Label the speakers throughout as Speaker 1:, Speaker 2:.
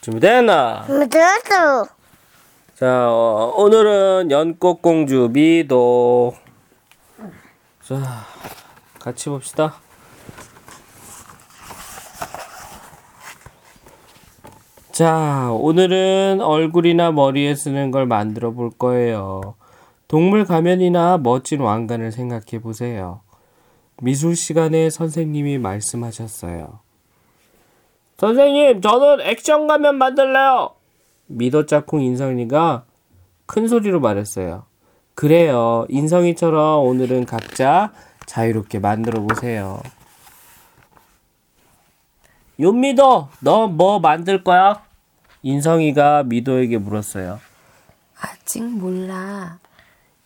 Speaker 1: 준비됐나?
Speaker 2: 들었어.
Speaker 1: 자, 어, 오늘은 연꽃공주 미도. 자, 같이 봅시다. 자, 오늘은 얼굴이나 머리에 쓰는 걸 만들어 볼 거예요. 동물 가면이나 멋진 왕관을 생각해 보세요. 미술 시간에 선생님이 말씀하셨어요. 선생님, 저는 액션 가면 만들래요. 미도 짝꿍 인성이가 큰 소리로 말했어요. 그래요. 인성이처럼 오늘은 각자 자유롭게 만들어 보세요. 윤미도, 너 뭐 만들 거야? 인성이가 미도에게 물었어요.
Speaker 3: 아직 몰라.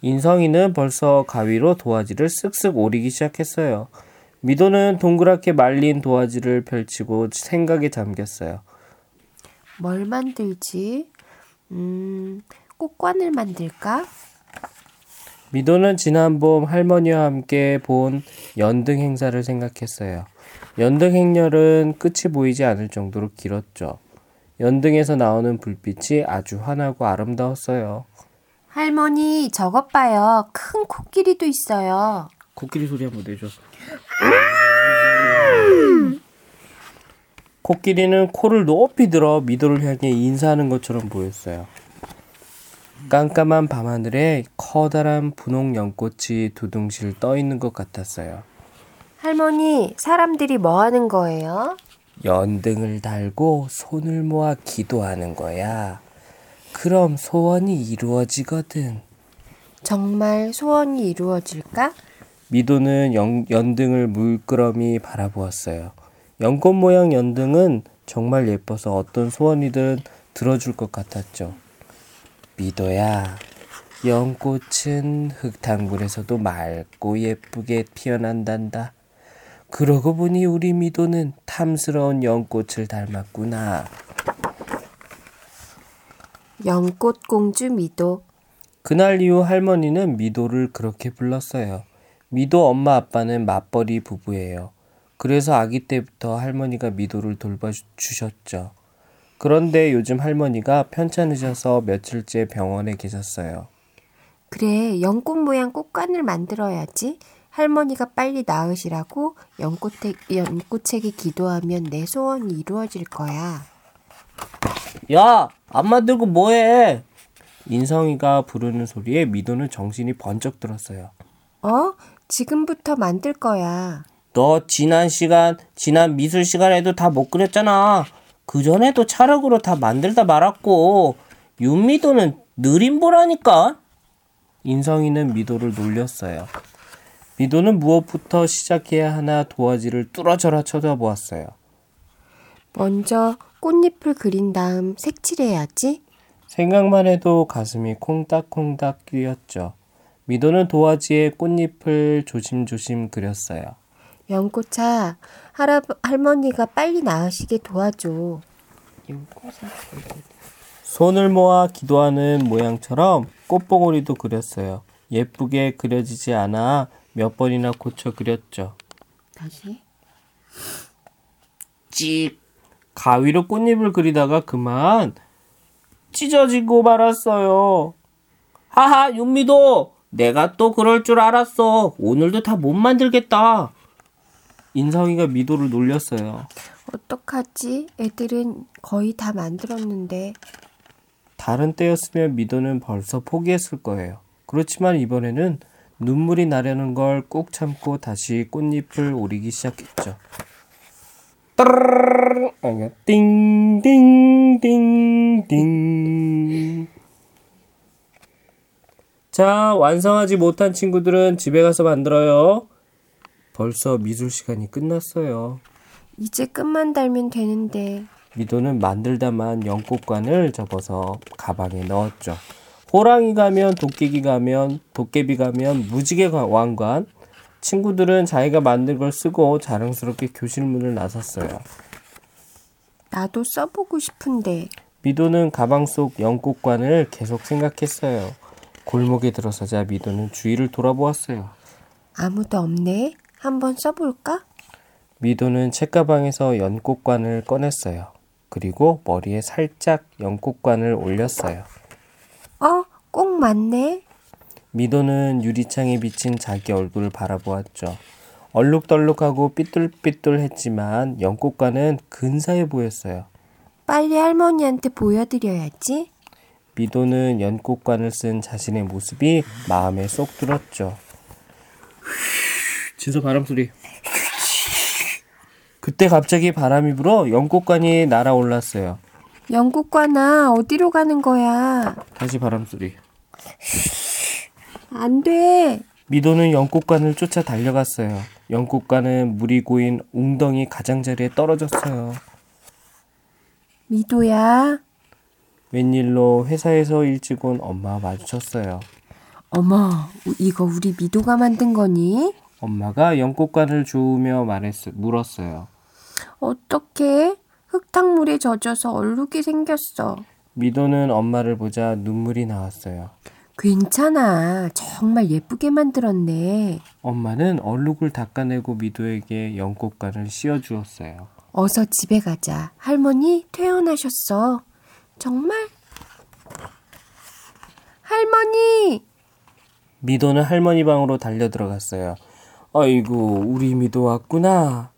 Speaker 1: 인성이는 벌써 가위로 도화지를 쓱쓱 오리기 시작했어요. 미도는 동그랗게 말린 도화지를 펼치고 생각에 잠겼어요.
Speaker 3: 뭘 만들지? 음, 꽃관을 만들까?
Speaker 1: 미도는 지난 봄 할머니와 함께 본 연등 행사를 생각했어요. 연등 행렬은 끝이 보이지 않을 정도로 길었죠. 연등에서 나오는 불빛이 아주 환하고 아름다웠어요.
Speaker 3: 할머니, 저것 봐요. 큰 코끼리도 있어요.
Speaker 1: 코끼리 소리 한번 내줘. 코끼리는 코를 높이 들어 미도를 향해 인사하는 것처럼 보였어요. 깜깜한 밤하늘에 커다란 분홍 연꽃이 두둥실 떠 있는 것 같았어요.
Speaker 3: 할머니, 사람들이 뭐 하는 거예요?
Speaker 1: 연등을 달고 손을 모아 기도하는 거야. 그럼 소원이 이루어지거든.
Speaker 3: 정말 소원이 이루어질까?
Speaker 1: 미도는 연, 연등을 물끄러미 바라보았어요. 연꽃 모양 연등은 정말 예뻐서 어떤 소원이든 들어줄 것 같았죠. 미도야, 연꽃은 흙탕물에서도 맑고 예쁘게 피어난단다. 그러고 보니 우리 미도는 탐스러운 연꽃을 닮았구나.
Speaker 3: 연꽃 공주 미도.
Speaker 1: 그날 이후 할머니는 미도를 그렇게 불렀어요. 미도 엄마 아빠는 맞벌이 부부예요. 그래서 아기 때부터 할머니가 미도를 돌봐주셨죠. 그런데 요즘 할머니가 편찮으셔서 며칠째 병원에 계셨어요.
Speaker 3: 그래, 연꽃 모양 꽃관을 만들어야지. 할머니가 빨리 나으시라고 연꽃에, 연꽃책에 기도하면 내 소원이 이루어질 거야.
Speaker 1: 야, 안 만들고 뭐해? 인성이가 부르는 소리에 미도는 정신이 번쩍 들었어요.
Speaker 3: 어? 지금부터 만들 거야.
Speaker 1: 너 지난 시간, 지난 미술 시간에도 다 못 그렸잖아. 그 전에도 찰흙으로 다 만들다 말았고, 윤미도는 느림보라니까? 인성이는 미도를 놀렸어요. 미도는 무엇부터 시작해야 하나 도화지를 뚫어져라 쳐다보았어요.
Speaker 3: 먼저 꽃잎을 그린 다음 색칠해야지.
Speaker 1: 생각만 해도 가슴이 콩닥콩닥 뛰었죠. 미도는 도화지에 꽃잎을 조심조심 그렸어요.
Speaker 3: 연꽃아, 할아, 할머니가 빨리 나으시게 도와줘.
Speaker 1: 손을 모아 기도하는 모양처럼 꽃봉오리도 그렸어요. 예쁘게 그려지지 않아 몇 번이나 고쳐 그렸죠.
Speaker 3: 다시.
Speaker 1: 찍. 가위로 꽃잎을 그리다가 그만 찢어지고 말았어요. 하하, 윤미도! 내가 또 그럴 줄 알았어. 오늘도 다 못 만들겠다. 인성이가 미도를 놀렸어요.
Speaker 3: 어떡하지? 애들은 거의 다 만들었는데.
Speaker 1: 다른 때였으면 미도는 벌써 포기했을 거예요. 그렇지만 이번에는 눈물이 나려는 걸 꾹 참고 다시 꽃잎을 오리기 시작했죠. 따르르르 아니야 띵띵띵띵 자 완성하지 못한 친구들은 집에 가서 만들어요. 벌써 미술 시간이 끝났어요.
Speaker 3: 이제 끝만 달면 되는데.
Speaker 1: 미도는 만들다만 연꽃관을 접어서 가방에 넣었죠. 호랑이 가면 도깨비 가면 도깨비 가면 무지개 왕관. 친구들은 자기가 만든 걸 쓰고 자랑스럽게 교실 문을 나섰어요.
Speaker 3: 나도 써보고 싶은데.
Speaker 1: 미도는 가방 속 연꽃관을 계속 생각했어요. 골목에 들어서자 미도는 주위를 돌아보았어요.
Speaker 3: 아무도 없네. 한번 써볼까?
Speaker 1: 미도는 책가방에서 연꽃관을 꺼냈어요. 그리고 머리에 살짝 연꽃관을 올렸어요.
Speaker 3: 어, 꼭 맞네.
Speaker 1: 미도는 유리창에 비친 자기 얼굴을 바라보았죠. 얼룩덜룩하고 삐뚤삐뚤했지만 연꽃관은 근사해 보였어요.
Speaker 3: 빨리 할머니한테 보여드려야지.
Speaker 1: 미도는 연꽃관을 쓴 자신의 모습이 마음에 쏙 들었죠. 진서 바람 소리. 그때 갑자기 바람이 불어 연꽃관이 날아올랐어요.
Speaker 3: 영국과나 어디로 가는 거야?
Speaker 1: 다시 바람 소리.
Speaker 3: 안 돼.
Speaker 1: 미도는 연꽃관을 쫓아 달려갔어요. 연꽃관은 물이 고인 웅덩이 가장자리에 떨어졌어요.
Speaker 3: 미도야.
Speaker 1: 웬일로 회사에서 일찍 온 엄마와 마주쳤어요.
Speaker 3: 어머, 이거 우리 미도가 만든 거니?
Speaker 1: 엄마가 연꽃관을 주우며 말했, 물었어요.
Speaker 3: 어떡해? 흙탕물에 젖어서 얼룩이 생겼어.
Speaker 1: 미도는 엄마를 보자 눈물이 나왔어요.
Speaker 3: 괜찮아. 정말 예쁘게 만들었네.
Speaker 1: 엄마는 얼룩을 닦아내고 미도에게 연꽃관을 씌워주었어요.
Speaker 3: 어서 집에 가자. 할머니 퇴원하셨어. 정말? 할머니!
Speaker 1: 미도는 할머니 방으로 달려 들어갔어요. 아이고, 우리 미도 왔구나.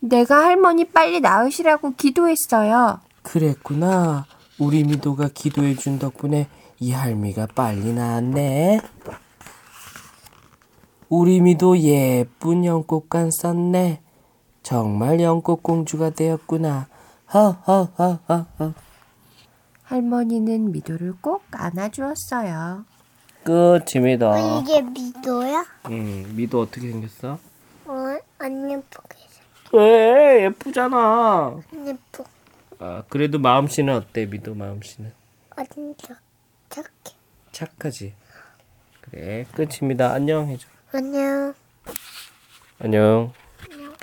Speaker 3: 내가 할머니 빨리 나으시라고 기도했어요.
Speaker 1: 그랬구나. 우리 미도가 기도해준 덕분에 이 할미가 빨리 나았네. 우리 미도 예쁜 연꽃관 썼네. 정말 연꽃공주가 되었구나. 허허허허허.
Speaker 3: 할머니는 미도를 꼭 안아주었어요.
Speaker 1: 끝입니다.
Speaker 2: 어, 이게 미도야?
Speaker 1: 음, 미도 어떻게 생겼어?
Speaker 2: 어, 안 예쁘게.
Speaker 1: 왜 예쁘잖아.
Speaker 2: 안 예쁘.
Speaker 1: 아, 그래도 마음씨는 어때? 미도 마음씨는
Speaker 2: 척 착해.
Speaker 1: 착하지. 그래, 끝입니다. 안녕 해줘.
Speaker 2: 안녕.
Speaker 1: 안녕.